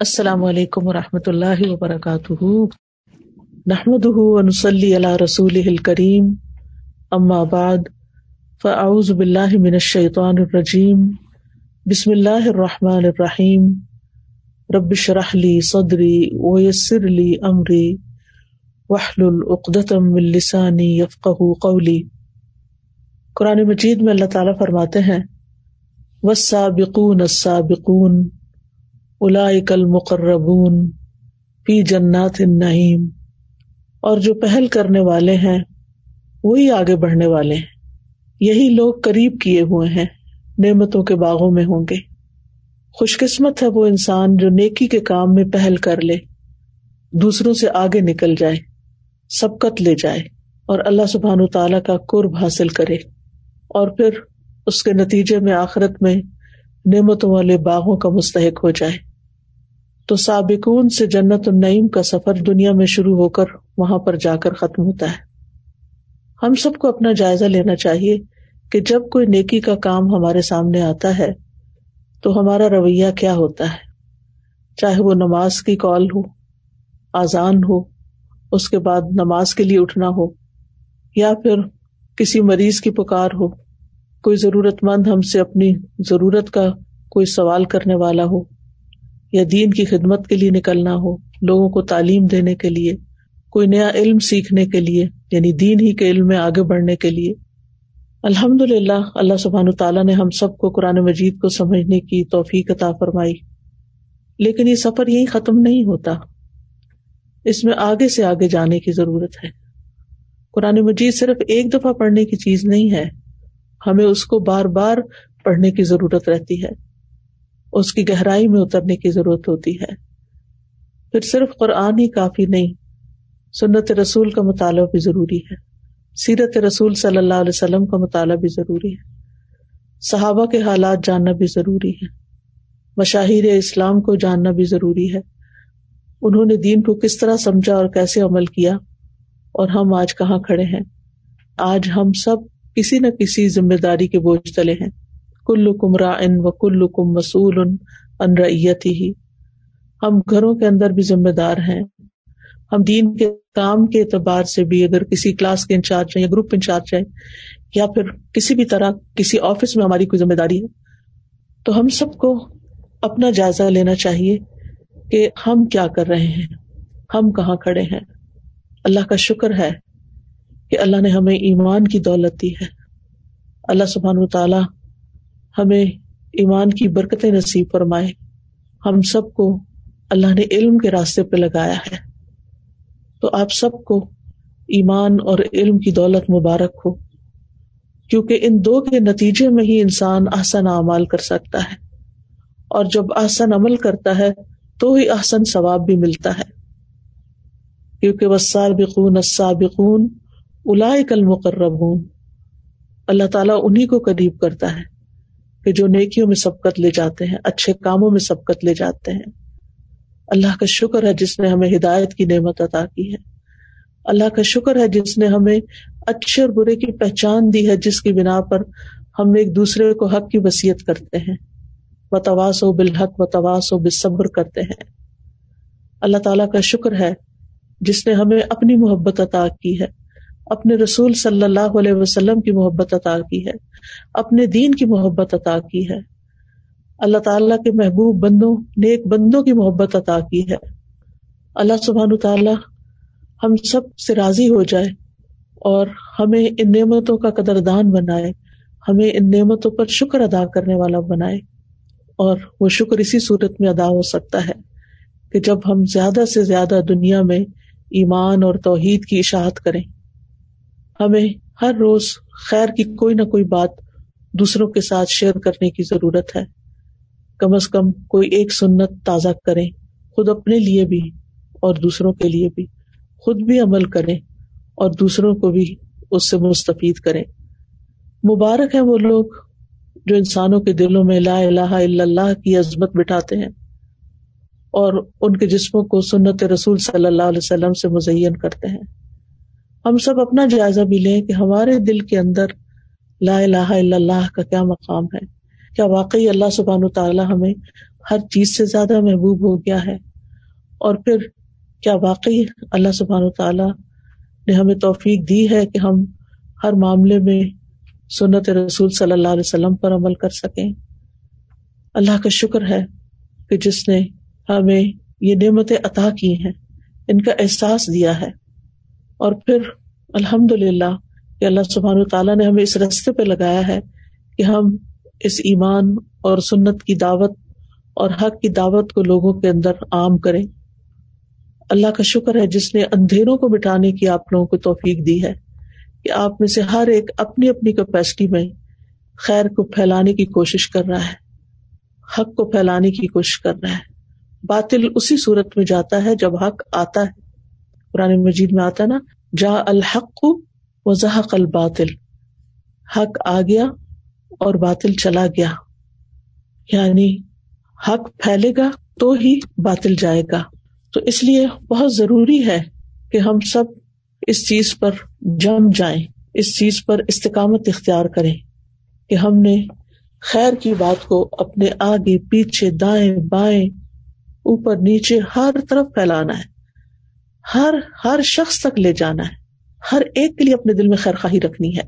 السلام علیکم و رحمۃ اللہ وبرکاتہ۔ نحمد ونسلی علی رسول الکریم۔ اما بعد، فاعوذ باللہ من الشیطان الرجیم۔ بسم اللہ الرحمٰن الرحیم۔ ربش رحلی صدری ویسر لی امری۔ وحل العقدم السانی یفق قولی۔ قرآن مجید میں اللہ تعالیٰ فرماتے ہیں وسابقون السابقون۔ الاکل مقربون پی جنات النعیم۔ اور جو پہل کرنے والے ہیں، وہی آگے بڑھنے والے ہیں۔ یہی لوگ قریب کیے ہوئے ہیں، نعمتوں کے باغوں میں ہوں گے۔ خوش قسمت ہے وہ انسان جو نیکی کے کام میں پہل کر لے، دوسروں سے آگے نکل جائے، سبقت لے جائے، اور اللہ سبحان تعالی کا قرب حاصل کرے۔ اور پھر اس کے نتیجے میں آخرت میں نعمتوں والے باغوں کا مستحق ہو جائے۔ تو سابقون سے جنت النعیم کا سفر دنیا میں شروع ہو کر وہاں پر جا کر ختم ہوتا ہے۔ ہم سب کو اپنا جائزہ لینا چاہیے کہ جب کوئی نیکی کا کام ہمارے سامنے آتا ہے تو ہمارا رویہ کیا ہوتا ہے۔ چاہے وہ نماز کی کال ہو آزان ہو، اس کے بعد نماز کے لیے اٹھنا ہو، یا پھر کسی مریض کی پکار ہو، کوئی ضرورت مند ہم سے اپنی ضرورت کا کوئی سوال کرنے والا ہو۔ یا دین کی خدمت کے لیے نکلنا ہو، لوگوں کو تعلیم دینے کے لیے، کوئی نیا علم سیکھنے کے لیے یعنی دین ہی کے علم میں آگے بڑھنے کے لیے۔ الحمد للہ اللہ سبحان تعالیٰ نے ہم سب کو قرآن مجید کو سمجھنے کی توفیق عطا فرمائی۔ لیکن یہ سفر یہی ختم نہیں ہوتا۔ اس میں آگے سے آگے جانے کی ضرورت ہے۔ قرآن مجید صرف ایک دفعہ پڑھنے کی چیز نہیں ہے۔ ہمیں اس کو بار بار پڑھنے کی ضرورت رہتی ہے۔ اس کی گہرائی میں اترنے کی ضرورت ہوتی ہے۔ پھر صرف قرآن ہی کافی نہیں، سنت رسول کا مطالعہ بھی ضروری ہے۔ سیرت رسول صلی اللہ علیہ وسلم کا مطالعہ بھی ضروری ہے۔ صحابہ کے حالات جاننا بھی ضروری ہے۔ مشاہیر اسلام کو جاننا بھی ضروری ہے۔ انہوں نے دین کو کس طرح سمجھا اور کیسے عمل کیا اور ہم آج کہاں کھڑے ہیں؟ آج ہم سب کسی نہ کسی ذمہ داری کے بوجھ تلے ہیں۔ کل کمرا ان و کل کم مسول ان ہی ہم گھروں کے اندر بھی ذمہ دار ہیں۔ ہم دین کے کام کے اعتبار سے بھی اگر کسی کلاس کے انچارج ہیں یا گروپ انچارج ہیں یا پھر کسی بھی طرح کسی آفس میں ہماری کوئی ذمہ داری ہے، تو ہم سب کو اپنا جائزہ لینا چاہیے کہ ہم کیا کر رہے ہیں، ہم کہاں کھڑے ہیں۔ اللہ کا شکر ہے کہ اللہ نے ہمیں ایمان کی دولت دی ہے۔ اللہ سبحان تعالیٰ ہمیں ایمان کی برکتیں نصیب فرمائے۔ ہم سب کو اللہ نے علم کے راستے پہ لگایا ہے۔ تو آپ سب کو ایمان اور علم کی دولت مبارک ہو، کیونکہ ان دو کے نتیجے میں ہی انسان آسن اعمال کر سکتا ہے۔ اور جب آسن عمل کرتا ہے، تو ہی آسن ثواب بھی ملتا ہے۔ کیونکہ وسابقون السابقون اولئک المقربون۔ اللہ تعالیٰ انہیں کو قریب کرتا ہے۔ کہ جو نیکیوں میں سبقت لے جاتے ہیں، اچھے کاموں میں سبقت لے جاتے ہیں۔ اللہ کا شکر ہے جس نے ہمیں ہدایت کی نعمت عطا کی ہے۔ اللہ کا شکر ہے جس نے ہمیں اچھے اور برے کی پہچان دی ہے، جس کی بنا پر ہم ایک دوسرے کو حق کی وسیعت کرتے ہیں۔ و تواس و بالحق و تواس و بصبر کرتے ہیں۔ اللہ تعالیٰ کا شکر ہے جس نے ہمیں اپنی محبت عطا کی ہے۔ اپنے رسول صلی اللہ علیہ وسلم کی محبت عطا کی ہے، اپنے دین کی محبت عطا کی ہے۔ اللہ تعالیٰ کے محبوب بندوں، نیک بندوں کی محبت عطا کی ہے۔ اللہ سبحان تعالیٰ ہم سب سے راضی ہو جائے اور ہمیں ان نعمتوں کا قدردان بنائے، ہمیں ان نعمتوں پر شکر ادا کرنے والا بنائے۔ اور وہ شکر اسی صورت میں ادا ہو سکتا ہے کہ جب ہم زیادہ سے زیادہ دنیا میں ایمان اور توحید کی اشاعت کریں۔ ہمیں ہر روز خیر کی کوئی نہ کوئی بات دوسروں کے ساتھ شیئر کرنے کی ضرورت ہے۔ کم از کم کوئی ایک سنت تازہ کریں، خود اپنے لیے بھی اور دوسروں کے لیے بھی۔ خود بھی عمل کریں اور دوسروں کو بھی اس سے مستفید کریں۔ مبارک ہے وہ لوگ جو انسانوں کے دلوں میں لا الہ الا اللہ کی عظمت بٹھاتے ہیں اور ان کے جسموں کو سنت رسول صلی اللہ علیہ وسلم سے مزین کرتے ہیں۔ ہم سب اپنا جائزہ بھی لیں کہ ہمارے دل کے اندر لا الہ الا اللہ کا کیا مقام ہے۔ کیا واقعی اللہ سبحان تعالیٰ ہمیں ہر چیز سے زیادہ محبوب ہو گیا ہے؟ اور پھر کیا واقعی اللہ سبحان و نے ہمیں توفیق دی ہے کہ ہم ہر معاملے میں سنت رسول صلی اللہ علیہ وسلم پر عمل کر سکیں؟ اللہ کا شکر ہے کہ جس نے ہمیں یہ نعمتیں عطا کی ہیں، ان کا احساس دیا ہے۔ اور پھر الحمد للہ کہ اللہ سبحان تعالیٰ نے ہمیں اس رستے پہ لگایا ہے کہ ہم اس ایمان اور سنت کی دعوت اور حق کی دعوت کو لوگوں کے اندر عام کریں۔ اللہ کا شکر ہے جس نے اندھیروں کو مٹانے کی آپ لوگوں کو توفیق دی ہے کہ آپ میں سے ہر ایک اپنی اپنی کیپیسٹی میں خیر کو پھیلانے کی کوشش کر رہا ہے، حق کو پھیلانے کی کوشش کر رہا ہے۔ باطل اسی صورت میں جاتا ہے جب حق آتا ہے۔ پرانے مجید میں آتا نا جا الحق وضحق الباطل۔ حق آ گیا اور باطل چلا گیا۔ یعنی حق پھیلے گا تو ہی باطل جائے گا۔ تو اس لیے بہت ضروری ہے کہ ہم سب اس چیز پر جم جائیں، اس چیز پر استقامت اختیار کریں کہ ہم نے خیر کی بات کو اپنے آگے، پیچھے، دائیں بائیں، اوپر، نیچے، ہر طرف پھیلانا ہے۔ ہر ہر شخص تک لے جانا ہے۔ ہر ایک کے لیے اپنے دل میں خیر خواہی رکھنی ہے۔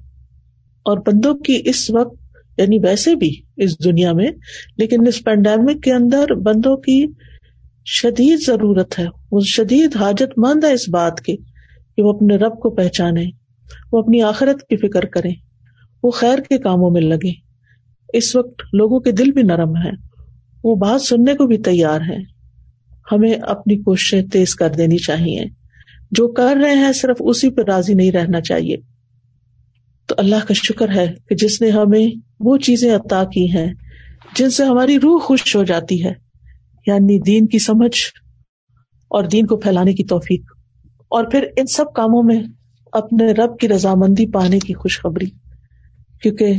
اور بندوں کی اس وقت یعنی ویسے بھی اس دنیا میں، لیکن اس پینڈیمک کے اندر بندوں کی شدید ضرورت ہے۔ وہ شدید حاجت مند ہے اس بات کی کہ وہ اپنے رب کو پہچانے وہ اپنی آخرت کی فکر کریں، وہ خیر کے کاموں میں لگے اس وقت لوگوں کے دل بھی نرم ہے وہ بات سننے کو بھی تیار ہے ہمیں اپنی کوششیں تیز کر دینی چاہیے۔ جو کر رہے ہیں صرف اسی پہ راضی نہیں رہنا چاہیے۔ تو اللہ کا شکر ہے کہ جس نے ہمیں وہ چیزیں عطا کی ہیں جن سے ہماری روح خوش ہو جاتی ہے۔ یعنی دین کی سمجھ اور دین کو پھیلانے کی توفیق۔ اور پھر ان سب کاموں میں اپنے رب کی رضامندی پانے کی خوشخبری۔ کیونکہ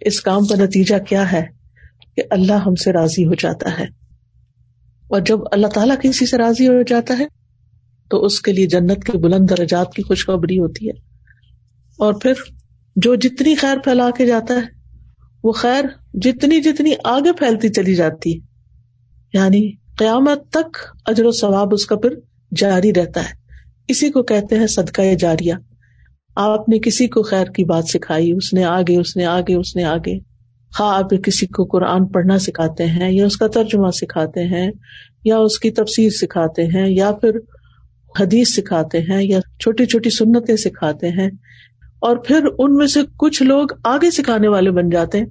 اس کام کا نتیجہ کیا ہے کہ اللہ ہم سے راضی ہو جاتا ہے۔ اور جب اللہ تعالیٰ کسی سے راضی ہو جاتا ہے، تو اس کے لیے جنت کے بلند درجات کی خوشخبری ہوتی ہے۔ اور پھر جو جتنی خیر پھیلا کے جاتا ہے، وہ خیر جتنی جتنی آگے پھیلتی چلی جاتی ہے۔ یعنی قیامت تک اجر و ثواب اس کا پھر جاری رہتا ہے۔ اسی کو کہتے ہیں صدقہ جاریہ۔ آپ نے کسی کو خیر کی بات سکھائی، اس نے آگے، اس نے آگے، اس نے آگے۔ خواہ آپ کسی کو قرآن پڑھنا سکھاتے ہیں یا اس کا ترجمہ سکھاتے ہیں یا اس کی تفسیر سکھاتے ہیں یا پھر حدیث سکھاتے ہیں یا چھوٹی چھوٹی سنتیں سکھاتے ہیں اور پھر ان میں سے کچھ لوگ آگے سکھانے والے بن جاتے ہیں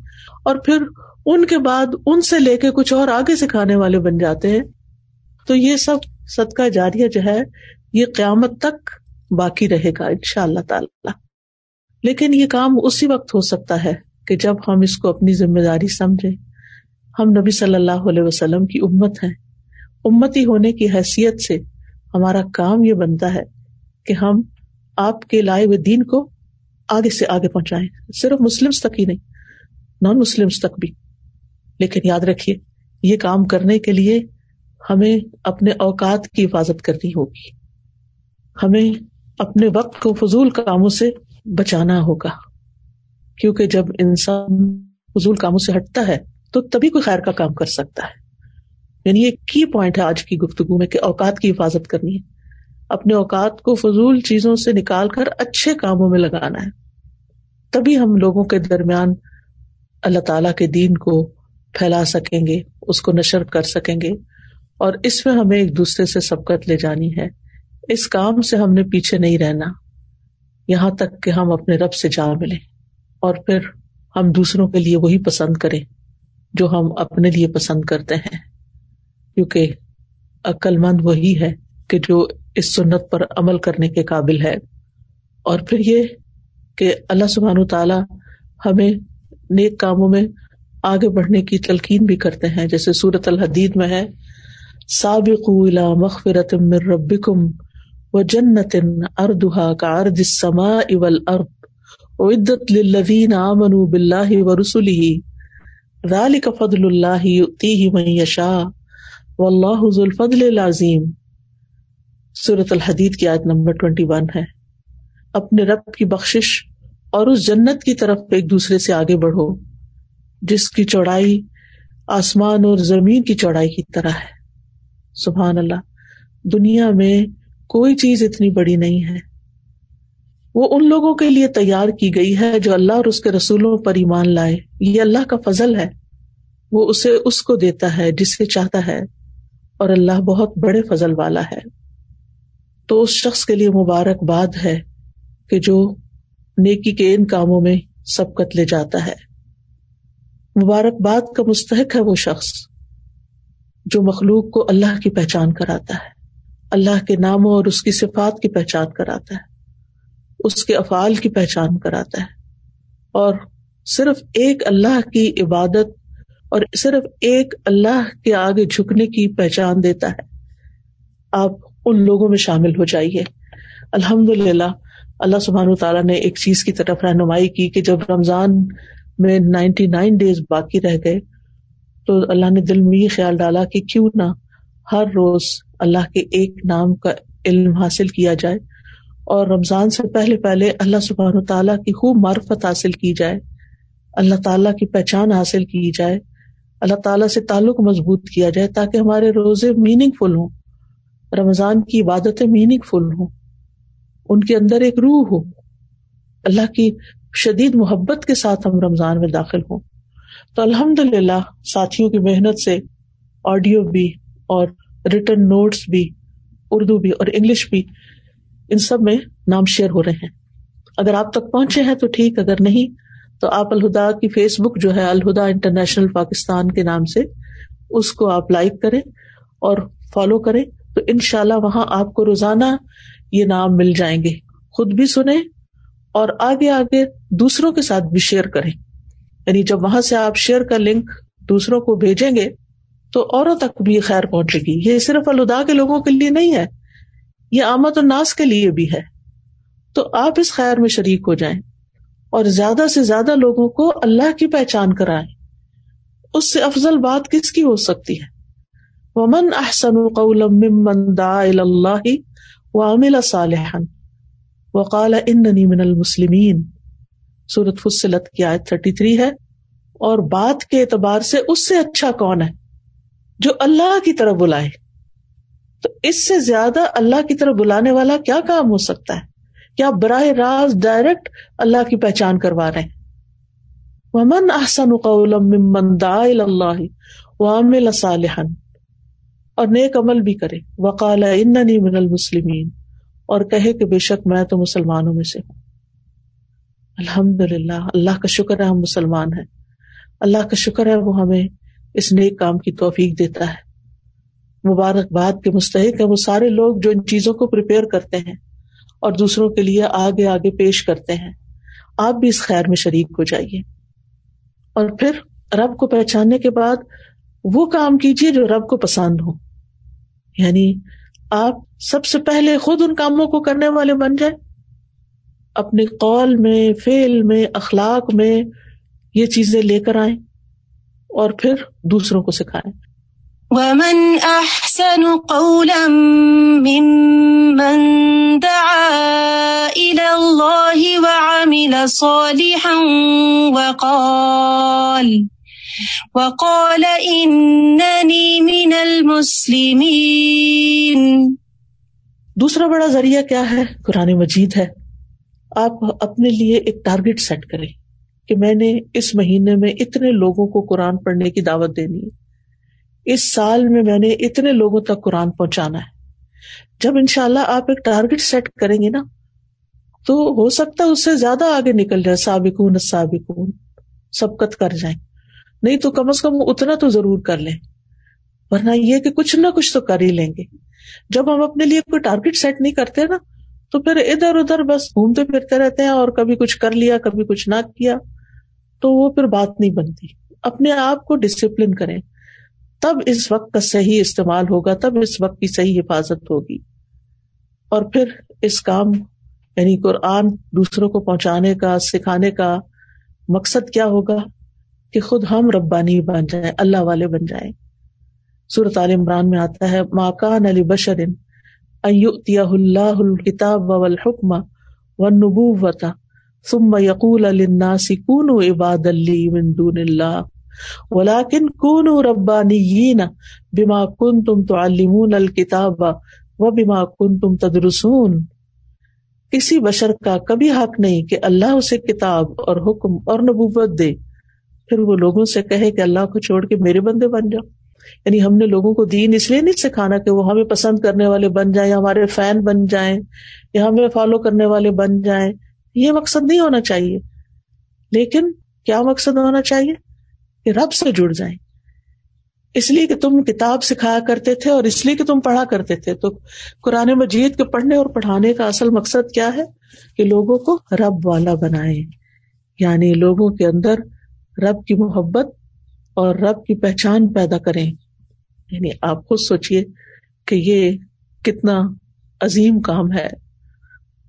اور پھر ان کے بعد ان سے لے کے کچھ اور آگے سکھانے والے بن جاتے ہیں تو یہ سب صدقہ جاریہ جو ہے یہ قیامت تک باقی رہے گا ان شاء اللہ تعالی۔ لیکن یہ کام اسی وقت ہو سکتا ہے کہ جب ہم اس کو اپنی ذمہ داری سمجھے ہم نبی صلی اللہ علیہ وسلم کی امت ہیں۔ امتی ہونے کی حیثیت سے ہمارا کام یہ بنتا ہے کہ ہم آپ کے لائے ہوئے دین کو آگے سے آگے پہنچائیں۔ صرف مسلم تک ہی نہیں نان مسلم تک بھی۔ لیکن یاد رکھیے، یہ کام کرنے کے لیے ہمیں اپنے اوقات کی حفاظت کرنی ہوگی۔ ہمیں اپنے وقت کو فضول کاموں سے بچانا ہوگا۔ کیونکہ جب انسان فضول کاموں سے ہٹتا ہے تو تبھی کوئی خیر کا کام کر سکتا ہے۔ یعنی یہ کی پوائنٹ ہے آج کی گفتگو میں کہ اوقات کی حفاظت کرنی ہے۔ اپنے اوقات کو فضول چیزوں سے نکال کر اچھے کاموں میں لگانا ہے۔ تبھی ہم لوگوں کے درمیان اللہ تعالی کے دین کو پھیلا سکیں گے، اس کو نشر کر سکیں گے۔ اور اس میں ہمیں ایک دوسرے سے سبقت لے جانی ہے۔ اس کام سے ہم نے پیچھے نہیں رہنا۔ یہاں تک کہ ہم اپنے رب سے جا ملے اور پھر ہم دوسروں کے لیے وہی پسند کریں جو ہم اپنے لیے پسند کرتے ہیں۔ کیونکہ عقل مند وہی ہے کہ جو اس سنت پر عمل کرنے کے قابل ہے۔ اور پھر یہ کہ اللہ سبحان تعالی ہمیں نیک کاموں میں آگے بڑھنے کی تلقین بھی کرتے ہیں۔ جیسے سورت الحدید میں ہے سابق مغفرت من ربکم و جنت اردہ کا ارد السماء والارض۔ عدت للذین آمنوا باللہ ورسلہ، ذالک فضل اللہ یؤتیہ من یشاء، واللہ ذو الفضل العظیم۔ سورة الحدید کی آیت نمبر 21 ہے۔ اپنے رب کی بخشش اور اس جنت کی طرف ایک دوسرے سے آگے بڑھو، جس کی چوڑائی آسمان اور زمین کی چوڑائی کی طرح ہے۔ سبحان اللہ، دنیا میں کوئی چیز اتنی بڑی نہیں ہے۔ وہ ان لوگوں کے لیے تیار کی گئی ہے جو اللہ اور اس کے رسولوں پر ایمان لائے۔ یہ اللہ کا فضل ہے۔ وہ اسے اس کو دیتا ہے جس سے چاہتا ہے اور اللہ بہت بڑے فضل والا ہے۔ تو اس شخص کے لیے مبارک باد ہے کہ جو نیکی کے ان کاموں میں سبقت لے جاتا ہے۔ مبارک باد کا مستحق ہے وہ شخص جو مخلوق کو اللہ کی پہچان کراتا ہے۔ اللہ کے ناموں اور اس کی صفات کی پہچان کراتا ہے۔ اس کے افعال کی پہچان کراتا ہے۔ اور صرف ایک اللہ کی عبادت اور صرف ایک اللہ کے آگے جھکنے کی پہچان دیتا ہے۔ آپ ان لوگوں میں شامل ہو جائیے۔ الحمد للہ اللہ سبحان تعالیٰ نے ایک چیز کی طرف رہنمائی کی کہ جب رمضان میں نائنٹی نائن ڈیز باقی رہ گئے تو اللہ نے دل میں یہ خیال ڈالا کہ کیوں نہ ہر روز اللہ کے ایک نام کا علم حاصل کیا جائے۔ اور رمضان سے پہلے پہلے اللہ سبحان تعالیٰ کی خوب معرفت حاصل کی جائے، اللہ تعالیٰ کی پہچان حاصل کی جائے، اللہ تعالیٰ سے تعلق مضبوط کیا جائے تاکہ ہمارے روزے میننگ فل ہوں، رمضان کی عبادتیں میننگ فل ہوں، ان کے اندر ایک روح ہو، اللہ کی شدید محبت کے ساتھ ہم رمضان میں داخل ہوں۔ تو الحمد للہ ساتھیوں کی محنت سے آڈیو بھی اور ریٹرن نوٹس بھی، اردو بھی اور انگلش بھی ان سب میں نام شیئر ہو رہے ہیں۔ اگر آپ تک پہنچے ہیں تو ٹھیک، اگر نہیں تو آپ الہدا کی فیس بک جو ہے الہدا انٹرنیشنل پاکستان کے نام سے، اس کو آپ لائک کریں اور فالو کریں تو ان شاء اللہ وہاں آپ کو روزانہ یہ نام مل جائیں گے۔ خود بھی سنیں اور آگے آگے دوسروں کے ساتھ بھی شیئر کریں۔ یعنی جب وہاں سے آپ شیئر کا لنک دوسروں کو بھیجیں گے تو اوروں تک بھی خیر پہنچے گی۔ یہ صرف الدا کے لوگوں کے لیے نہیں ہے۔ یہ آمد الناس کے لیے بھی ہے۔ تو آپ اس خیر میں شریک ہو جائیں اور زیادہ سے زیادہ لوگوں کو اللہ کی پہچان کرائیں۔ اس سے افضل بات کس کی ہو سکتی ہے؟ ومن احسن ممن دعا اللہ وعمل صالحا وقال اننی من المسلمین سورت فصلت کی آیت تھرٹی تھری ہے۔ اور بات کے اعتبار سے اس سے اچھا کون ہے جو اللہ کی طرف بلائے؟ تو اس سے زیادہ اللہ کی طرف بلانے والا کیا کام ہو سکتا ہے؟ کیا براہ راست ڈائریکٹ اللہ کی پہچان کروا رہے ہیں؟ ومن احسن ممن دعا اللہ وعمل صالحا اور نیک عمل بھی کرے۔ وقال اننی من المسلمین اور کہے کہ بے شک میں تو مسلمانوں میں سے ہوں۔ الحمد للہ اللہ کا شکر ہے ہم مسلمان ہیں۔ اللہ کا شکر ہے وہ ہمیں اس نیک کام کی توفیق دیتا ہے۔ مبارکباد کے مستحق ہے وہ سارے لوگ جو ان چیزوں کو پریپیئر کرتے ہیں اور دوسروں کے لیے آگے آگے پیش کرتے ہیں۔ آپ بھی اس خیر میں شریک ہو جائیے۔ اور پھر رب کو پہچاننے کے بعد وہ کام کیجیے جو رب کو پسند ہو۔ یعنی آپ سب سے پہلے خود ان کاموں کو کرنے والے بن جائیں۔ اپنے قول میں فیل میں، اخلاق میں یہ چیزیں لے کر آئیں اور پھر دوسروں کو سکھائے ومن احسن قولا ممن دعا الى الله وعمل صالحا وقال وقال انني من المسلمين دوسرا بڑا ذریعہ کیا ہے؟ قرآن مجید ہے۔ آپ اپنے لیے ایک ٹارگیٹ سیٹ کریں کہ میں نے اس مہینے میں اتنے لوگوں کو قرآن پڑھنے کی دعوت دینی ہے۔ اس سال میں میں نے اتنے لوگوں تک قرآن پہنچانا ہے۔ جب ان شاء اللہ آپ ایک ٹارگیٹ سیٹ کریں گے نا، تو ہو سکتا ہے اس سے زیادہ آگے نکل جائے۔ سابقون سابقون سبقت کر جائیں۔ نہیں تو کم از کم اتنا تو ضرور کر لیں۔ ورنہ یہ کہ کچھ نہ کچھ تو کر ہی لیں گے۔ جب ہم اپنے لیے کوئی ٹارگیٹ سیٹ نہیں کرتے نا، تو پھر ادھر ادھر بس گھومتے پھرتے رہتے ہیں اور کبھی کچھ کر لیا، کبھی کچھ نہ کیا، تو وہ پھر بات نہیں بنتی۔ اپنے آپ کو ڈسپلن کریں۔ تب اس وقت کا صحیح استعمال ہوگا، تب اس وقت کی صحیح حفاظت ہوگی۔ اور پھر اس کام یعنی قرآن دوسروں کو پہنچانے کا، سکھانے کا مقصد کیا ہوگا؟ کہ خود ہم ربانی بن جائیں، اللہ والے بن جائیں۔ صورت عال عمران میں آتا ہے ماکان علی بشرن اللہ الکتاب و الحکم و نبوتا ثم یقول للناس کونوا عباد لی من دون اللہ ولاکن کون ربانی بیما کن تم تو علمون الکتاب و بیما کن تم تدرسون۔ کسی بشر کا کبھی حق نہیں کہ اللہ اسے کتاب اور حکم اور نبوت دے۔ پھر وہ لوگوں سے کہے کہ اللہ کو چھوڑ کے میرے بندے بن جاؤ۔ یعنی ہم نے لوگوں کو دین اس لیے نہیں سکھانا کہ وہ ہمیں پسند کرنے والے بن جائیں یا ہمارے فین بن جائیں یا ہمیں فالو کرنے والے بن جائیں۔ یہ مقصد نہیں ہونا چاہیے۔ لیکن کیا مقصد ہونا چاہیے؟ کہ رب سے جڑ جائیں۔ اس لیے کہ تم کتاب سکھایا کرتے تھے اور اس لیے کہ تم پڑھا کرتے تھے۔ تو قرآن مجید کے پڑھنے اور پڑھانے کا اصل مقصد کیا ہے؟ کہ لوگوں کو رب والا بنائے یعنی لوگوں کے اندر رب کی محبت اور رب کی پہچان پیدا کریں۔ یعنی آپ خود سوچیے کہ یہ کتنا عظیم کام ہے۔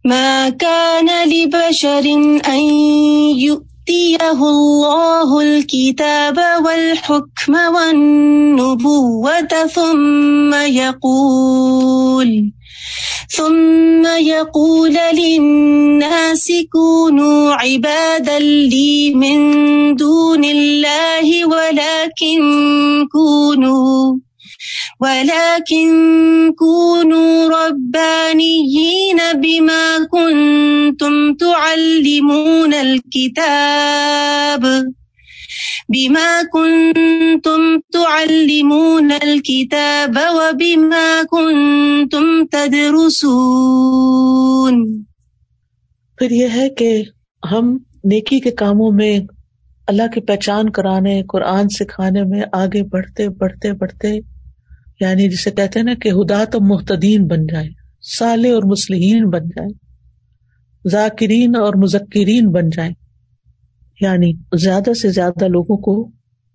ما كان لبشر أن يؤتيه الله الكتاب والحكم والنبوة ثم يقول ثم يقول للناس كونوا عبادا لي من دون الله ولكن كونوا ولكن كونوا ربانيين بما كنتم تعلمون الكتاب بما كنتم تعلمون الكتاب وبما كنتم تدرسون پھر یہ ہے کہ ہم نیکی کے کاموں میں اللہ کی پہچان کرانے، قرآن سکھانے میں آگے بڑھتے بڑھتے بڑھتے یعنی جسے کہتے ہیں نا کہ ہدا تو محتدین بن جائے سالے اور مسلحین بن جائے، ذاکرین اور مذکرین بن جائیں یعنی زیادہ سے زیادہ لوگوں کو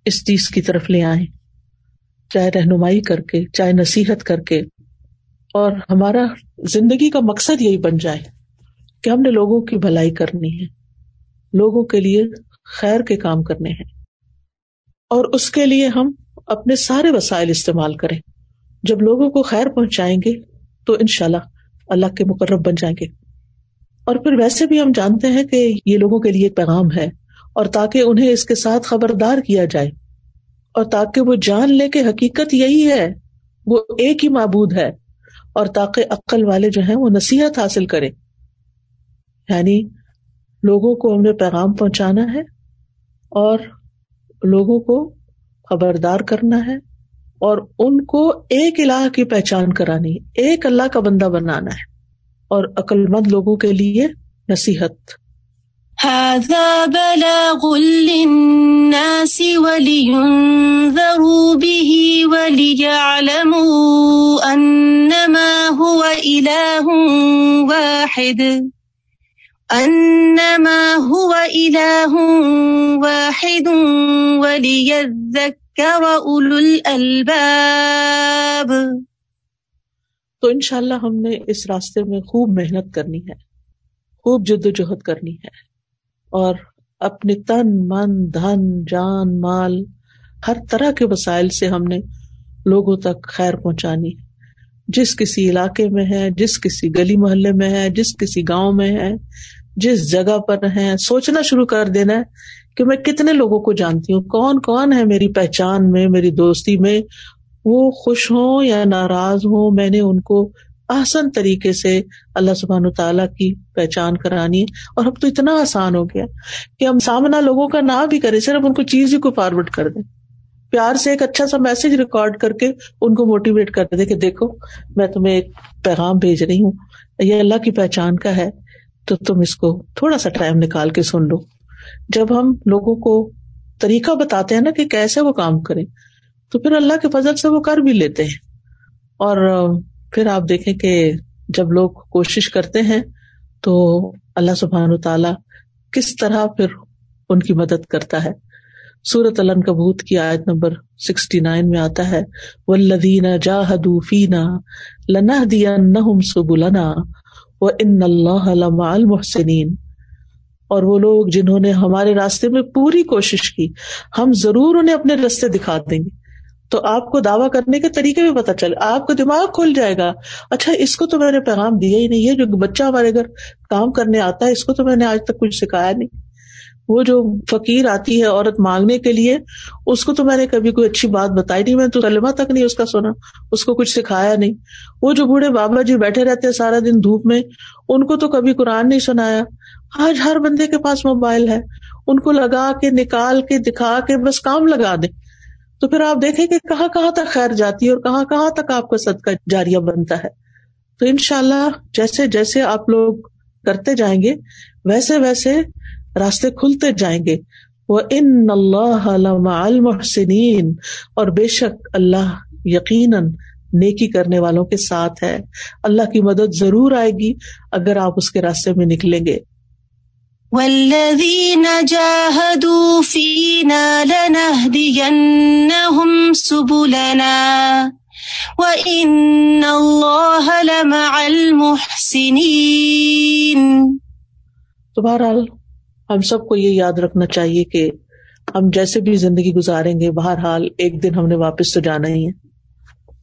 اس چیز کی طرف لے آئے چاہے رہنمائی کر کے، چاہے نصیحت کر کے۔ اور ہمارا زندگی کا مقصد یہی بن جائے کہ ہم نے لوگوں کی بھلائی کرنی ہے، لوگوں کے لیے خیر کے کام کرنے ہیں۔ اور اس کے لیے ہم اپنے سارے وسائل استعمال کریں۔ جب لوگوں کو خیر پہنچائیں گے تو ان شاء اللہ اللہ کے مقرب بن جائیں گے۔ اور پھر ویسے بھی ہم جانتے ہیں کہ یہ لوگوں کے لیے ایک پیغام ہے اور تاکہ انہیں اس کے ساتھ خبردار کیا جائے اور تاکہ وہ جان لے کہ حقیقت یہی ہے، وہ ایک ہی معبود ہے اور تاکہ عقل والے جو ہیں وہ نصیحت حاصل کرے یعنی لوگوں کو ہم نے پیغام پہنچانا ہے اور لوگوں کو خبردار کرنا ہے۔ اور ان کو ایک الہ کی پہچان کرانی، ایک اللہ کا بندہ بنانا ہے۔ اور عقل مند لوگوں کے لیے نصیحت۔ هذا بلاغ للناس ولينذروا به وليعلموا أنما هو إله واحد۔ أنما هو إله واحد وليذكر أولو الألباب تو انشاءاللہ ہم نے اس راستے میں خوب محنت کرنی ہے، خوب جد و جہد کرنی ہے اور اپنے تن، من، دھن، جان، مال، ہر طرح کے وسائل سے ہم نے لوگوں تک خیر پہنچانی ہے۔ جس کسی علاقے میں ہے، جس کسی گلی محلے میں ہے، جس کسی گاؤں میں ہے، جس جگہ پر ہے، سوچنا شروع کر دینا ہے کہ میں کتنے لوگوں کو جانتی ہوں؟ کون کون ہے میری پہچان میں، میری دوستی میں؟ وہ خوش ہوں یا ناراض ہوں؟ میں نے ان کو آسن طریقے سے اللہ سبحان تعالیٰ کی پہچان کرانی ہے اور اب تو اتنا آسان ہو گیا کہ ہم سامنا لوگوں کا نام بھی کریں، صرف ان کو چیز ہی کو فارورڈ کر دیں۔ پیار سے ایک اچھا سا میسج ریکارڈ کر کے ان کو موٹیویٹ کر دے کہ دیکھو، میں تمہیں ایک پیغام بھیج رہی ہوں، یہ اللہ کی پہچان کا ہے، تو تم اس کو تھوڑا سا ٹائم نکال کے سن لو۔ جب ہم لوگوں کو طریقہ بتاتے ہیں نا کہ کیسے وہ کام کریں، تو پھر اللہ کے فضل سے وہ کر بھی لیتے ہیں۔ اور پھر آپ دیکھیں کہ جب لوگ کوشش کرتے ہیں تو اللہ سبحان تعالی کس طرح پھر ان کی مدد کرتا ہے۔ سورت علن کبوت کی آیت نمبر سکسٹی نائن میں آتا ہے ولدین جاہدو فینا لنا دیا نہ سبلنا وہ ان اللہ المحسنین اور وہ لوگ جنہوں نے ہمارے راستے میں پوری کوشش کی، ہم ضرور انہیں اپنے رستے دکھا دیں گے۔ تو آپ کو دعوی کرنے کے طریقے بھی پتا چلے، آپ کا دماغ کھل جائے گا۔ اچھا اس کو تو میں نے پیغام دیا ہی نہیں ہے، جو بچہ ہمارے گھر کام کرنے آتا ہے، اس کو تو میں نے آج تک کچھ سکھایا نہیں۔ وہ جو فقیر آتی ہے عورت مانگنے کے لیے، اس کو تو میں نے کبھی کوئی اچھی بات بتائی نہیں، میں تو کلمہ تک نہیں اس کا سنا، اس کو کچھ سکھایا نہیں۔ وہ جو بوڑھے بابا جی بیٹھے رہتے ہیں سارا دن دھوپ میں، ان کو تو کبھی قرآن نہیں سنایا۔ آج ہر بندے کے پاس موبائل ہے۔ ان کو لگا کے، نکال کے، دکھا کے بس کام لگا دیں۔ تو پھر آپ دیکھیں کہ کہاں کہاں تک خیر جاتی ہے اور کہاں کہاں تک آپ کا صدقہ جاریہ بنتا ہے۔ تو ان شاء اللہ جیسے جیسے آپ لوگ کرتے جائیں گے، ویسے ویسے راستے کھلتے جائیں گے۔ وہ ان اللہ المحسنین اور بے شک اللہ یقیناً نیکی کرنے والوں کے ساتھ ہے۔ اللہ کی مدد ضرور آئے گی اگر آپ اس کے راستے میں نکلیں گے۔ والذین جاہدوا فینا لنہدینہم سبلنا۔ وَإِنَّ اللَّهَ لَمَعَ الْمُحْسِنِينَ۔ تو بہرحال ہم سب کو یہ یاد رکھنا چاہیے کہ ہم جیسے بھی زندگی گزاریں گے، بہرحال ایک دن ہم نے واپس تو جانا ہی ہے۔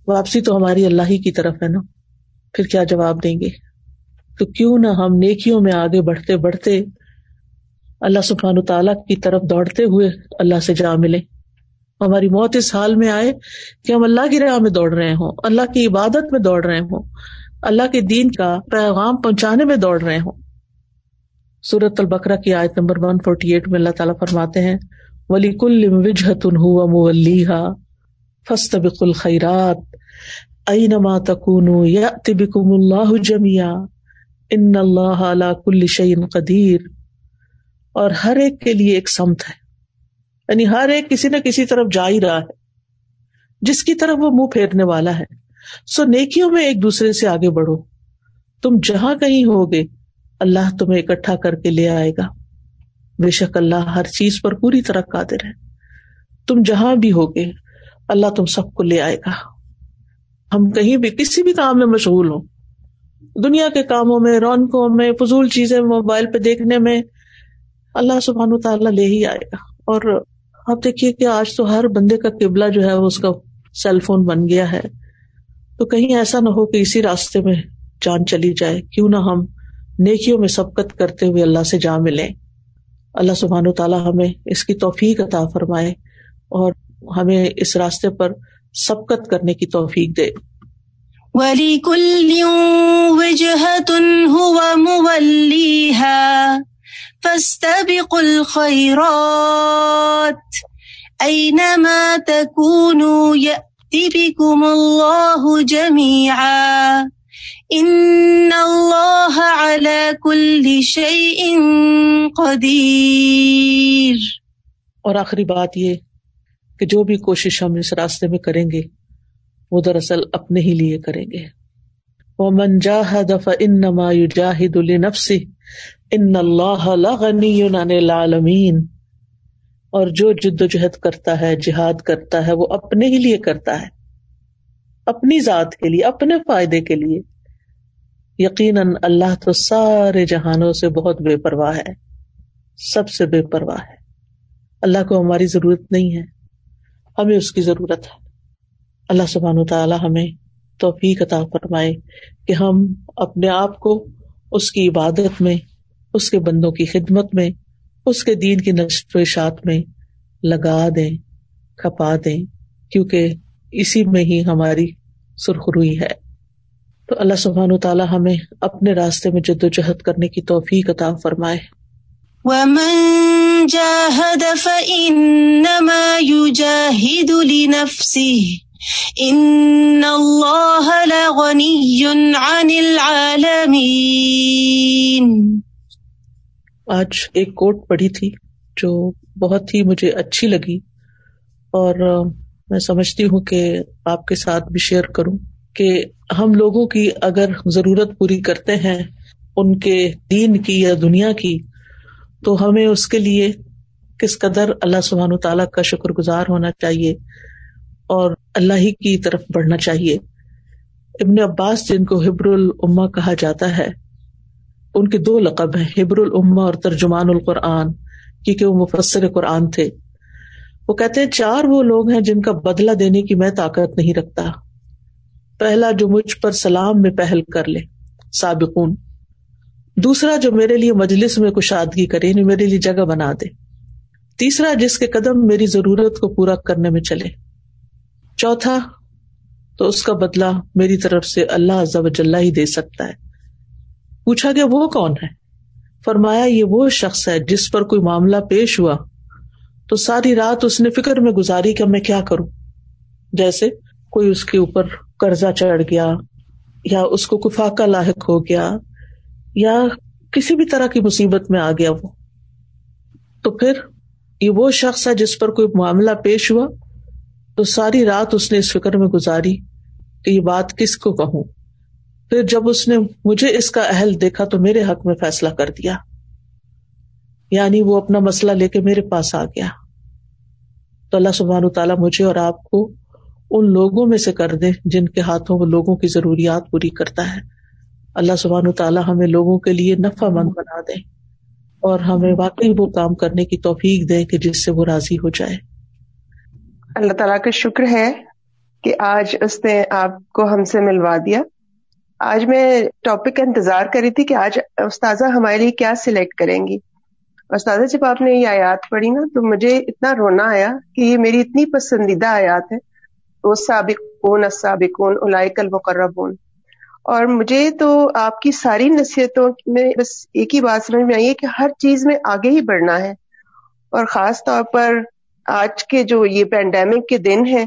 واپسی تو ہماری اللہ ہی کی طرف ہے نا۔ پھر کیا جواب دیں گے؟ تو کیوں نہ ہم نیکیوں میں آگے بڑھتے بڑھتے اللہ سبحان تعالیٰ کی طرف دوڑتے ہوئے اللہ سے جا ملے ہماری موت اس حال میں آئے کہ ہم اللہ کی راہ میں دوڑ رہے ہوں، اللہ کی عبادت میں دوڑ رہے ہوں، اللہ کے دین کا پیغام پہنچانے میں دوڑ رہے ہوں۔ سورت البکرا کی آیت نمبر ون فورٹی ایٹ میں اللہ تعالیٰ فرماتے ہیں ولی کل وجہت مولیحا فسط بک الخیرات اینما تکون یأتی بکم اللہ جمیا ان اللہ علی کل شعین قدیر اور ہر ایک کے لیے ایک سمت ہے۔ یعنی ہر ایک کسی نہ کسی طرف جا ہی رہا ہے۔ جس کی طرف وہ منہ پھیرنے والا ہے۔ سو نیکیوں میں ایک دوسرے سے آگے بڑھو۔ تم جہاں کہیں ہوگے اللہ تمہیں اکٹھا کر کے لے آئے گا۔ بے شک اللہ ہر چیز پر پوری طرح قادر ہے۔ تم جہاں بھی ہوگے، اللہ تم سب کو لے آئے گا۔ ہم کہیں بھی کسی بھی کام میں مشغول ہوں۔ دنیا کے کاموں میں، رونقوں میں، فضول چیزیں موبائل پہ دیکھنے میں، اللہ سبحان و تعالیٰ لے ہی آئے گا۔ اور آپ دیکھیے کہ آج تو ہر بندے کا قبلہ جو ہے، وہ اس کا سیل فون بن گیا ہے۔ تو کہیں ایسا نہ ہو کہ اسی راستے میں جان چلی جائے۔ کیوں نہ ہم نیکیوں میں سبقت کرتے ہوئے اللہ سے جا ملے اللہ سبحان و تعالیٰ ہمیں اس کی توفیق عطا فرمائے اور ہمیں اس راستے پر سبقت کرنے کی توفیق دے۔ فاستبقوا الخيرات أينما تكونوا يأتي بكم الله جميعا إن الله على كل شيء قدير اور آخری بات یہ کہ جو بھی کوشش ہم اس راستے میں کریں گے، وہ دراصل اپنے ہی لیے کریں گے۔ وہ منجا دف ان جاہد النفسی ان اللہ العالمین اور جو جد و جہد کرتا ہے، جہاد کرتا ہے، وہ اپنے ہی لیے کرتا ہے۔ اپنی ذات کے لیے، اپنے فائدے کے لیے۔ یقیناً اللہ تو سارے جہانوں سے بہت بے پرواہ ہے، سب سے بے پرواہ ہے۔ اللہ کو ہماری ضرورت نہیں ہے، ہمیں اس کی ضرورت ہے۔ اللہ سبحان تعالیٰ ہمیں توفیق عطا فرمائے کہ ہم اپنے آپ کو اس کی عبادت میں، اس کے بندوں کی خدمت میں، اس کے دین کی نشر و اشاعت میں لگا دیں، کھپا دیں، کیونکہ اسی میں ہی ہماری سرخروئی ہے۔ تو اللہ سبحان و تعالیٰ ہمیں اپنے راستے میں جد و جہد کرنے کی توفیق عطا فرمائے۔ ومن جاهد فإنما يجاهد لنفسه ان اللہ لغنی عن العالمین آج ایک کوٹ پڑھی تھی جو بہت ہی مجھے اچھی لگی اور میں سمجھتی ہوں کہ آپ کے ساتھ بھی شیئر کروں۔ کہ ہم لوگوں کی اگر ضرورت پوری کرتے ہیں ان کے دین کی یا دنیا کی، تو ہمیں اس کے لیے کس قدر اللہ سبحان و تعالیٰ کا شکر گزار ہونا چاہیے اور اللہ ہی کی طرف بڑھنا چاہیے۔ ابن عباس، جن کو حبر العما کہا جاتا ہے، ان کے دو لقب ہیں ہبر العما اور ترجمان القرآن، کیونکہ وہ مفسر قرآن تھے۔ وہ کہتے ہیں، چار وہ لوگ ہیں جن کا بدلا دینے کی میں طاقت نہیں رکھتا۔ پہلا جو مجھ پر سلام میں پہل کر لے، سابقون۔ دوسرا جو میرے لیے مجلس میں کشادگی کرے یعنی میرے لیے جگہ بنا دے۔ تیسرا جس کے قدم میری ضرورت کو پورا کرنے میں چلے۔ چوتھا، تو اس کا بدلا میری طرف سے اللہ وجاللہ ہی دے سکتا ہے۔ پوچھا گیا، وہ کون ہے؟ فرمایا، یہ وہ شخص ہے جس پر کوئی معاملہ پیش ہوا۔ تو ساری رات اس نے فکر میں گزاری کہ میں کیا کروں؟ جیسے کوئی اس کے اوپر قرضہ چڑھ گیا یا اس کو کفاقہ لاحق ہو گیا یا کسی بھی طرح کی مصیبت میں آ گیا وہ۔ تو پھر یہ وہ شخص ہے جس پر کوئی معاملہ پیش ہوا، تو ساری رات اس نے اس فکر میں گزاری کہ یہ بات کس کو کہوں۔ پھر جب اس نے مجھے اس کا اہل دیکھا تو میرے حق میں فیصلہ کر دیا۔ یعنی وہ اپنا مسئلہ لے کے میرے پاس آ گیا۔ تو اللہ سبحان تعالیٰ مجھے اور آپ کو ان لوگوں میں سے کر دے جن کے ہاتھوں وہ لوگوں کی ضروریات پوری کرتا ہے۔ اللہ سبحان تعالیٰ ہمیں لوگوں کے لیے نفع مند بنا دے اور ہمیں واقعی وہ کام کرنے کی توفیق دے کہ جس سے وہ راضی ہو جائے۔ اللہ تعالیٰ کا شکر ہے کہ آج اس نے آپ کو ہم سے ملوا دیا۔ آج میں ٹاپک کا انتظار کری تھی کہ آج استاذہ ہمارے لیے کیا سلیکٹ کریں گی۔ استاذہ جب آپ نے یہ آیات پڑھی نا تو مجھے اتنا رونا آیا کہ یہ میری اتنی پسندیدہ آیات ہے وہ سابقون السابقون اولائک المقربون۔ اور مجھے تو آپ کی ساری نصیحتوں میں بس ایک ہی بات سمجھ میں آئی ہے کہ ہر چیز میں آگے ہی بڑھنا ہے۔ اور خاص طور پر آج کے جو یہ پینڈیمک کے دن ہیں،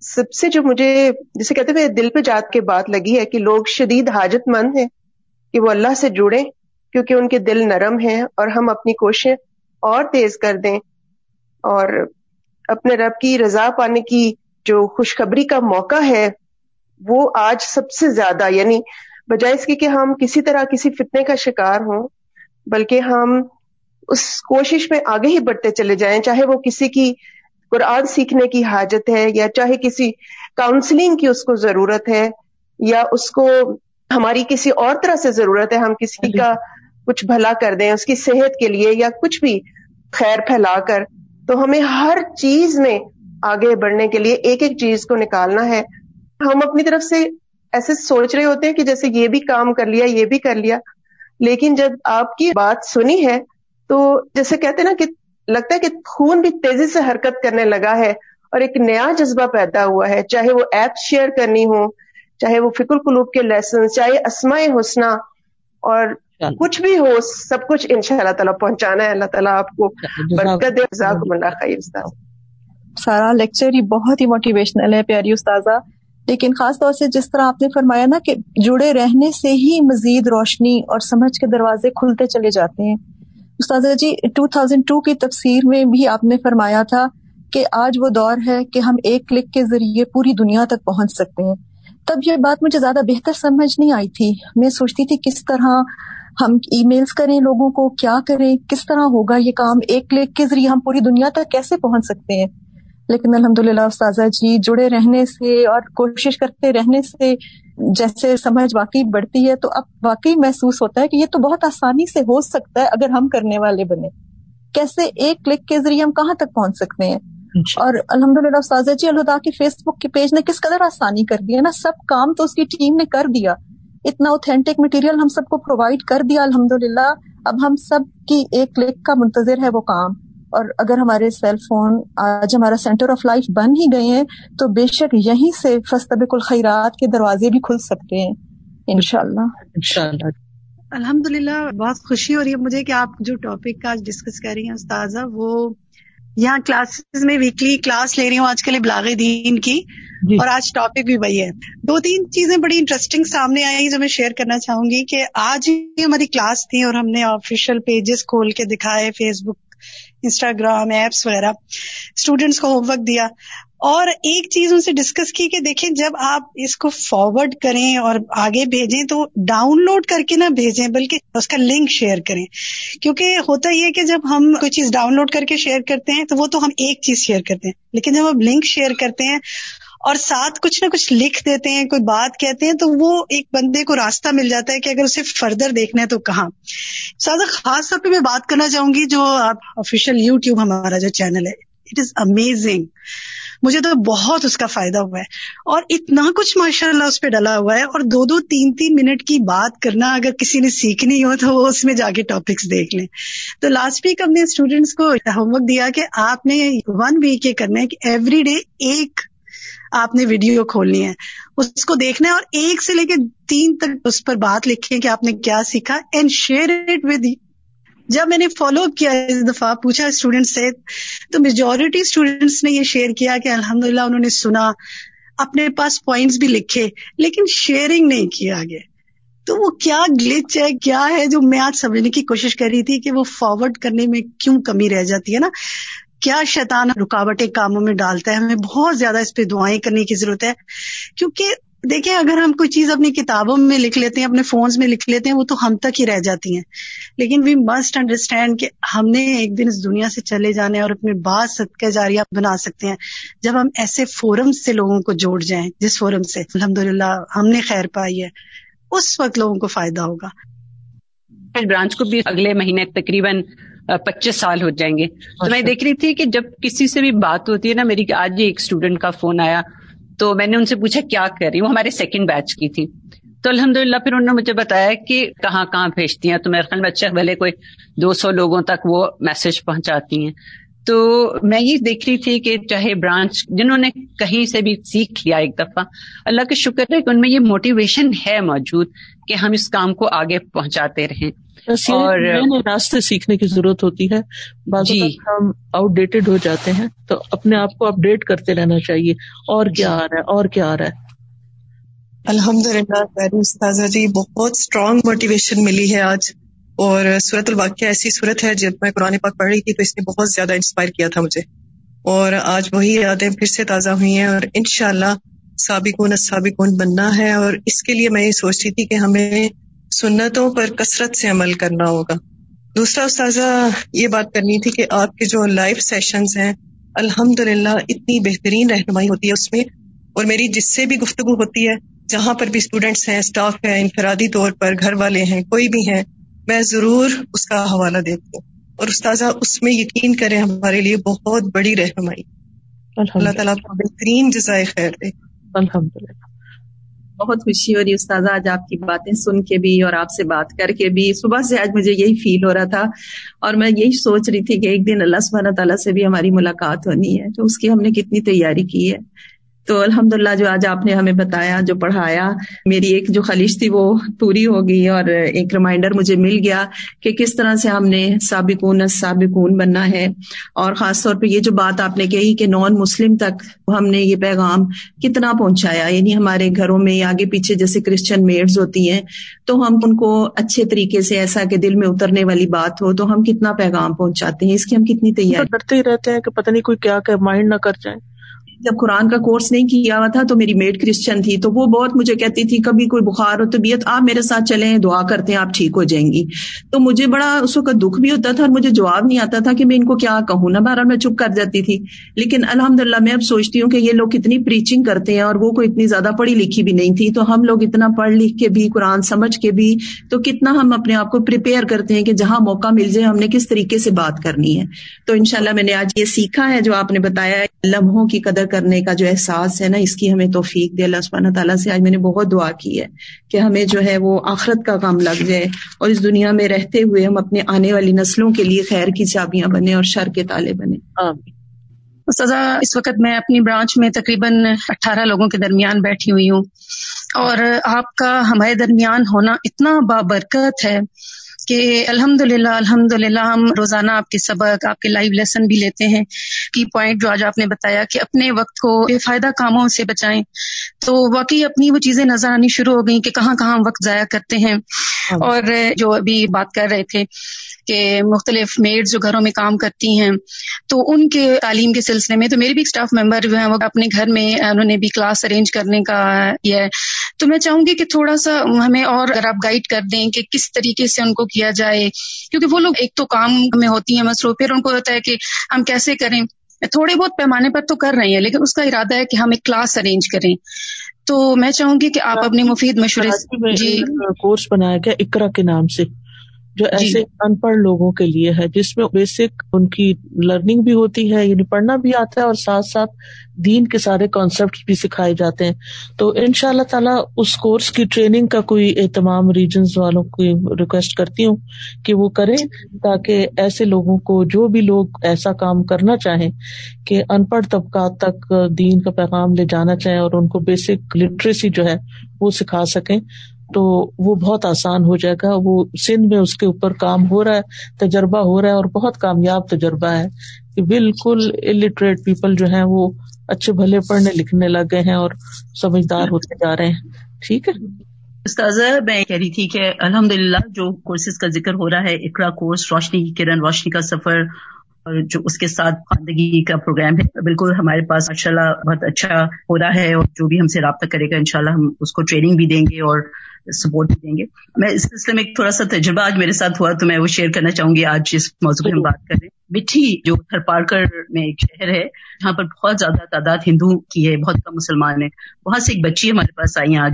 سب سے جو مجھے جسے کہتے ہیں دل پہ جات کے بات لگی ہے کہ لوگ شدید حاجت مند ہیں کہ وہ اللہ سے جڑے کیونکہ ان کے دل نرم ہیں اور ہم اپنی کوششیں اور تیز کر دیں اور اپنے رب کی رضا پانے کی جو خوشخبری کا موقع ہے، وہ آج سب سے زیادہ یعنی بجائے اس کی کہ ہم کسی طرح کسی فتنے کا شکار ہوں، بلکہ ہم اس کوشش میں آگے ہی بڑھتے چلے جائیں، چاہے وہ کسی کی قرآن سیکھنے کی حاجت ہے، یا چاہے کسی کاؤنسلنگ کی اس کو ضرورت ہے، یا اس کو ہماری کسی اور طرح سے ضرورت ہے، ہم کسی کا کچھ بھلا کر دیں، اس کی صحت کے لیے یا کچھ بھی خیر پھیلا کر، تو ہمیں ہر چیز میں آگے بڑھنے کے لیے ایک ایک چیز کو نکالنا ہے۔ ہم اپنی طرف سے ایسے سوچ رہے ہوتے ہیں کہ جیسے یہ بھی کام کر لیا یہ بھی کر لیا۔ لیکن جب آپ کی بات سنی ہے تو جیسے کہتے نا کہ لگتا ہے کہ خون بھی تیزی سے حرکت کرنے لگا ہے اور ایک نیا جذبہ پیدا ہوا ہے۔ چاہے وہ ایپ شیئر کرنی ہو چاہے وہ فکر قلوب کے لیسن چاہے اسماء حسنہ اور کچھ بھی ہو سب کچھ ان شاء اللہ تعالیٰ پہنچانا ہے۔ اللہ تعالیٰ آپ کو برکت خیر سارا لیکچر ہی بہت ہی موٹیویشنل ہے، پیاری استاذہ۔ لیکن خاص طور سے جس طرح آپ نے فرمایا نا کہ جڑے رہنے سے ہی مزید روشنی اور سمجھ کے دروازے کھلتے چلے جاتے ہیں۔ استاذہ جی 2002 کی تفسیر میں بھی آپ نے فرمایا تھا کہ آج وہ دور ہے کہ ہم ایک کلک کے ذریعے پوری دنیا تک پہنچ سکتے ہیں۔ تب یہ بات مجھے زیادہ بہتر سمجھ نہیں آئی تھی۔ میں سوچتی تھی کس طرح ہم ای میلز کریں لوگوں کو، کیا کریں، کس طرح ہوگا یہ کام؟ ایک کلک کے ذریعے ہم پوری دنیا تک کیسے پہنچ سکتے ہیں؟ لیکن الحمد للہ استاذہ جی جڑے رہنے سے اور کوشش کرتے رہنے سے جیسے سمجھ واقعی بڑھتی ہے تو اب واقعی محسوس ہوتا ہے کہ یہ تو بہت آسانی سے ہو سکتا ہے اگر ہم کرنے والے بنے کیسے ایک کلک کے ذریعے ہم کہاں تک پہنچ سکتے ہیں؟ اور الحمد للہ استاذہ جی اللہ کے فیس بک کے پیج نے کس قدر آسانی کر دیا نا؟ سب کام تو اس کی ٹیم نے کر دیا۔ اتنا اوتھینٹک مٹیریل ہم سب کو پرووائڈ کر دیا الحمد للہ اب ہم سب کی ایک کلک کا منتظر ہے وہ کام۔ اور اگر ہمارے سیل فون آج ہمارا سینٹر آف لائف بن ہی گئے ہیں تو بے شک یہیں سے فستبک الخیرات کے دروازے بھی کھل سکتے ہیں انشاءاللہ۔ انشاءاللہ۔ الحمد للہ بہت خوشی ہو رہی ہے مجھے کہ آپ جو ٹاپک آج ڈسکس کر رہی ہیں استاذہ وہ یہاں کلاسز میں ویکلی کلاس لے رہی ہوں آج کل ابلاغ دین کی۔ جی. اور آج ٹاپک بھی وہی ہے۔ دو تین چیزیں بڑی انٹرسٹنگ سامنے آئی جو میں شیئر کرنا چاہوں گی کہ آج ہی ہماری کلاس تھی اور ہم نے آفیشیل پیجز کھول کے دکھائے فیس بک انسٹاگرام ایپس وغیرہ. اسٹوڈینٹس کو ہوم ورک دیا. اور ایک چیز ان سے ڈسکس کی کہ دیکھیں جب آپ اس کو فارورڈ کریں اور آگے بھیجیں تو ڈاؤن لوڈ کر کے نہ بھیجیں بلکہ اس کا لنک شیئر کریں. کیونکہ ہوتا یہ کہ جب ہم کوئی چیز ڈاؤن لوڈ کر کے شیئر کرتے ہیں تو وہ تو ہم ایک چیز شیئر کرتے ہیں. لیکن جب ہم لنک شیئر کرتے ہیں اور ساتھ کچھ نہ کچھ لکھ دیتے ہیں، کوئی بات کہتے ہیں، تو وہ ایک بندے کو راستہ مل جاتا ہے کہ اگر اسے فردر دیکھنا ہے تو کہاں۔ سادہ خاص طور پہ میں بات کرنا چاہوں گی جو آپ آفیشیل یو ٹیوب ہمارا جو چینل ہے۔ اٹ از امیزنگ مجھے تو بہت اس کا فائدہ ہوا ہے۔ اور اتنا کچھ ماشاء اللہ اس پہ ڈلا ہوا ہے۔ اور دو دو تین تین منٹ کی بات کرنا اگر کسی نے سیکھنی ہو تو وہ اس میں جا کے ٹاپکس دیکھ لیں۔ تو لاسٹ ویک ہم نے اسٹوڈینٹس کو ہوم ورک دیا کہ آپ نے ون ویک یہ کرنا ہے کہ ایوری ڈے ایک آپ نے ویڈیو کھولنی ہے۔ اس کو دیکھنا ہے اور ایک سے لے کے تین تک اس پر بات لکھیں کہ آپ نے کیا سیکھا اینڈ شیئر اٹ ود جب میں نے فالو اپ کیا اس دفعہ، پوچھا اسٹوڈینٹ سے، تو میجورٹی اسٹوڈینٹس نے یہ شیئر کیا کہ الحمد انہوں نے سنا، اپنے پاس پوائنٹس بھی لکھے، لیکن شیئرنگ نہیں کیا آگے۔ تو وہ کیا گلچ ہے، کیا ہے جو میں آج سمجھنے کی کوشش کر رہی تھی کہ وہ فارورڈ کرنے میں کیوں کمی رہ جاتی ہے نا؟ کیا شیطان رکاوٹیں کاموں میں ڈالتا ہے، ہمیں بہت زیادہ اس پہ دعائیں کرنے کی ضرورت ہے۔ کیونکہ دیکھیں، اگر ہم کوئی چیز اپنی کتابوں میں لکھ لیتے ہیں، اپنے فونز میں لکھ لیتے ہیں، وہ تو ہم تک ہی رہ جاتی ہیں۔ لیکن وی مسٹ انڈرسٹینڈ کہ ہم نے ایک دن اس دنیا سے چلے جانے اور اپنے بعد صدقہ جاریہ بنا سکتے ہیں۔ جب ہم ایسے فورم سے لوگوں کو جوڑ جائیں، جس فورم سے الحمد ہم نے خیر پائی ہے، اس وقت لوگوں کو فائدہ ہوگا۔ برانچ کو بھی اگلے مہینے تقریباً پچیس سال ہو جائیں گے۔ تو میں دیکھ رہی تھی کہ جب کسی سے بھی بات ہوتی ہے نا میری آج ایک اسٹوڈینٹ کا فون آیا تو میں نے ان سے پوچھا کیا کر رہی وہ ہمارے سیکنڈ بیچ کی تھی۔ تو الحمد للہ پھر انہوں نے مجھے بتایا کہ کہاں کہاں بھیجتی ہیں۔ تو میرے خیال میں اچھا بھلے کوئی دو سو لوگوں تک وہ میسج پہنچاتی ہیں۔ تو میں یہ دیکھ رہی تھی کہ چاہے برانچ جنہوں نے کہیں سے بھی سیکھ لیا ایک دفعہ اللہ کا شکر ہے کہ ان میں یہ موٹیویشن ہے موجود کہ ہم اس کام کو آگے پہنچاتے رہیں۔ اور راستے سیکھنے کی ضرورت ہوتی ہے۔ جی۔ ہم آؤٹ ڈیٹڈ ہو جاتے ہیں تو اپنے آپ کو اپڈیٹ کرتے رہنا چاہیے۔ اور کیا آ رہا ہے؟ اور کیا آ رہا ہے؟ الحمد للہ جی بہت اسٹرانگ موٹیویشن ملی ہے آج۔ اور صورت الواقع ایسی صورت ہے جب میں قرآن پاک پڑھ رہی تھی تو اس نے بہت زیادہ انسپائر کیا تھا مجھے۔ اور آج وہی یادیں پھر سے تازہ ہوئی ہیں اور ان شاء اللہ سابقون سابقون بننا ہے۔ اور اس کے لیے میں یہ سوچ رہی تھی کہ ہمیں سنتوں پر کثرت سے عمل کرنا ہوگا۔ دوسرا استاذہ یہ بات کرنی تھی کہ آپ کے جو لائف سیشنز ہیں الحمد اتنی بہترین رہنمائی ہوتی ہے اس میں۔ اور میری جس سے بھی گفتگو ہوتی ہے جہاں پر بھی اسٹوڈینٹس ہیں اسٹاف ہے انفرادی طور پر گھر والے ہیں کوئی بھی ہیں میں ضرور اس کا حوالہ دیتی ہوں۔ اور استاذہ اس میں یقین کریں ہمارے لیے بہت بڑی رہنمائی۔ اللہ تعالیٰ کو بہترین جزائے خیر دے۔ الحمد للہ بہت خوشی ہو رہی استاد آج آپ کی باتیں سن کے بھی اور آپ سے بات کر کے بھی۔ صبح سے آج مجھے یہی فیل ہو رہا تھا اور میں یہی سوچ رہی تھی کہ ایک دن اللہ سبحانہ تعالیٰ سے بھی ہماری ملاقات ہونی ہے، تو اس کی ہم نے کتنی تیاری کی ہے۔ تو الحمد للہ جو آج آپ نے ہمیں بتایا، جو پڑھایا، میری ایک جو خلیش تھی وہ پوری ہو گئی اور ایک ریمائنڈر مجھے مل گیا کہ کس طرح سے ہم نے سابقون سابقون بننا ہے۔ اور خاص طور پہ یہ جو بات آپ نے کہی کہ نان مسلم تک ہم نے یہ پیغام کتنا پہنچایا یعنی ہمارے گھروں میں آگے پیچھے جیسے کرسچن میڈز ہوتی ہیں، تو ہم ان کو اچھے طریقے سے ایسا کہ دل میں اترنے والی بات ہو، تو ہم کتنا پیغام پہنچاتے ہیں؟ اس کی ہم کتنی تیاری کرتے ہی رہتے ہیں کہ پتہ نہیں کوئی کیا کہ مائنڈ نہ کر جائیں جب قرآن کا کورس نہیں کیا ہوا تھا تو میری میڈ کرسچن تھی، تو وہ بہت مجھے کہتی تھی، کبھی کوئی بخار ہو طبیعت، آپ میرے ساتھ چلیں، دعا کرتے ہیں، آپ ٹھیک ہو جائیں گی۔ تو مجھے بڑا اس وقت دکھ بھی ہوتا تھا اور مجھے جواب نہیں آتا تھا کہ میں ان کو کیا کہوں۔ نہ بہرحال میں چپ کر جاتی تھی، لیکن الحمد للہ میں اب سوچتی ہوں کہ یہ لوگ کتنی پریچنگ کرتے ہیں اور وہ کوئی اتنی زیادہ پڑھی لکھی بھی نہیں تھی۔ تو ہم لوگ اتنا پڑھ لکھ کے بھی، قرآن سمجھ کے بھی، تو کتنا ہم اپنے آپ کو پریپیئر کرتے ہیں کہ جہاں موقع مل جائے، ہم نے کس طریقے سے بات کرنی ہے۔ تو انشاءاللہ میں نے آج یہ سیکھا ہے، جو آپ نے بتایا لمحوں کی قدر کرنے کا جو احساس ہے نا، اس کی ہمیں توفیق دے۔ اللہ سبحانہ تعالیٰ سے آج میں نے بہت دعا کی ہے کہ ہمیں جو ہے وہ آخرت کا کام لگ جائے اور اس دنیا میں رہتے ہوئے ہم اپنے آنے والی نسلوں کے لیے خیر کی چابیاں بنے اور شر کے تالے بنے سزا اس وقت میں اپنی برانچ میں تقریباً اٹھارہ لوگوں کے درمیان بیٹھی ہوئی ہوں اور آپ کا ہمارے درمیان ہونا اتنا بابرکت ہے کہ الحمد للہ الحمد للہ ہم روزانہ آپ کے سبق آپ کے لائیو لیسن بھی لیتے ہیں۔ کی پوائنٹ جو آج آپ نے بتایا کہ اپنے وقت کو بے فائدہ کاموں سے بچائیں۔ تو واقعی اپنی وہ چیزیں نظر آنی شروع ہو گئی کہ کہاں کہاں وقت ضائع کرتے ہیں۔ ہاں۔ اور جو ابھی بات کر رہے تھے کہ مختلف میڈ جو گھروں میں کام کرتی ہیں تو ان کے تعلیم کے سلسلے میں تو میرے بھی اسٹاف ممبر جو ہیں وہ اپنے گھر میں انہوں نے بھی کلاس ارینج کرنے کا یہ ہے۔ تو میں چاہوں گی کہ تھوڑا سا ہمیں اور اگر آپ گائڈ کر دیں کہ کس طریقے سے ان کو کیا جائے کیونکہ وہ لوگ ایک تو کام میں ہوتی ہیں مصروف پھر ان کو ہوتا ہے کہ ہم کیسے کریں۔ تھوڑے بہت پیمانے پر تو کر رہے ہیں لیکن اس کا ارادہ ہے کہ ہم ایک کلاس ارینج کریں۔ تو میں چاہوں گی کہ آپ اپنے مفید مشورے جی۔ کورس بنایا گیا اکرا کے نام سے۔ جو جی۔ ایسے ان پڑھ لوگوں کے لیے ہے جس میں بیسک ان کی لرننگ بھی ہوتی ہے یعنی پڑھنا بھی آتا ہے اور ساتھ ساتھ دین کے سارے کانسیپٹ بھی سکھائے جاتے ہیں تو ان شاء اللہ تعالیٰ اس کورس کی ٹریننگ کا کوئی اہتمام ریجنس والوں کو ریکویسٹ کرتی ہوں کہ وہ کریں تاکہ ایسے لوگوں کو جو بھی لوگ ایسا کام کرنا چاہیں کہ ان پڑھ طبقات تک دین کا پیغام لے جانا چاہیں اور ان کو بیسک لٹریسی جو ہے وہ سکھا سکیں تو وہ بہت آسان ہو جائے گا۔ وہ سندھ میں اس کے اوپر کام ہو رہا ہے، تجربہ ہو رہا ہے اور بہت کامیاب تجربہ ہے کہ بالکل الٹریٹ پیپل جو ہے وہ اچھے بھلے پڑھنے لکھنے لگ گئے ہیں اور سمجھدار ہوتے جا رہے ہیں۔ ٹھیک ہے؟ استاذہ میں کہہ رہی تھی کہ الحمد للہ جو کورسز کا ذکر ہو رہا ہے، اقرا کورس روشنی کی کرن، روشنی کا سفر اور جو اس کے ساتھ خواندگی کا پروگرام ہے، بالکل ہمارے پاس ماشاء اللہ بہت اچھا ہو رہا ہے اور جو بھی ہم سے رابطہ کرے گا، انشاءاللہ ہم اس کو ٹریننگ بھی دیں گے اور سپورٹ بھی دیں گے۔ میں اس سلسلے میں ایک تھوڑا سا تجربہ آج میرے ساتھ ہوا، تو میں وہ شیئر کرنا چاہوں گی آج جس موضوع میں ہم بات کر رہے ہیں مٹھی جو تھر پارکر میں ایک شہر ہے، جہاں پر بہت زیادہ تعداد ہندو کی ہے، بہت کم مسلمان ہے وہاں سے ایک بچی ہمارے پاس آئی ہیں آج۔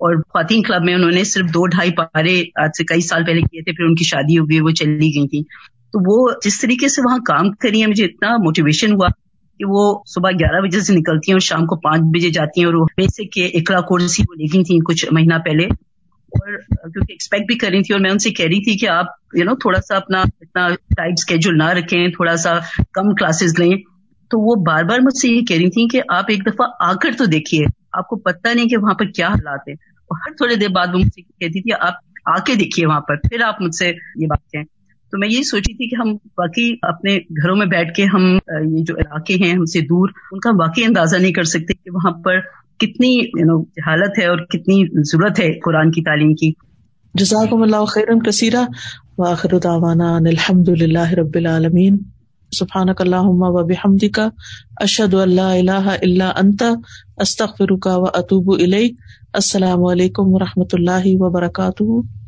اور خواتین کلب میں انہوں نے صرف دو ڈھائی پارے آج سے کئی سال پہلے کیے تھے، پھر ان کی شادی ہو گئی وہ چلی گئی تھی تو وہ جس طریقے سے وہاں کام کری ہیں، مجھے اتنا موٹیویشن ہوا کہ وہ صبح گیارہ بجے سے نکلتی ہیں اور شام کو پانچ بجے جاتی ہیں اور وہ بیسک کے اکڑا کورس ہی وہ لے گئی تھیں کچھ مہینہ پہلے اور کیونکہ ایکسپیکٹ بھی کر رہی تھی اور میں ان سے کہہ رہی تھی کہ آپ یو نو تھوڑا سا اپنا اتنا ٹائٹ اسکیجول نہ رکھیں، تھوڑا سا کم کلاسز لیں۔ تو وہ بار بار مجھ سے یہ کہہ رہی تھی کہ آپ ایک دفعہ آ کر تو دیکھیے، آپ کو پتہ نہیں کہ وہاں پر کیا حالات ہیں۔ اور ہر تھوڑے دیر بعد وہ مجھ سے کہتی تھی، آپ آ کے دیکھیے وہاں پر، پھر آپ مجھ سے یہ بات کہیں۔ تو میں یہی سوچی تھی کہ ہم باقی اپنے گھروں میں بیٹھ کے ہم یہ جو علاقے ہیں ہم سے دور، ان کا واقعی اندازہ نہیں کر سکتے کہ وہاں پر کتنی، یو نو حالت ہے اور کتنی ضرورت ہے قرآن کی تعلیم کی۔ جزاکم اللہ خیرن کثیرہ۔ واخر دعوانا ان الحمد للہ رب العالمین۔ سبحانک اللہم و بحمدک۔ اشہد ان لا الہ الا انت۔ استغفرک و اتوب الیک۔ السلام علیکم و رحمۃ اللہ وبرکاتہ۔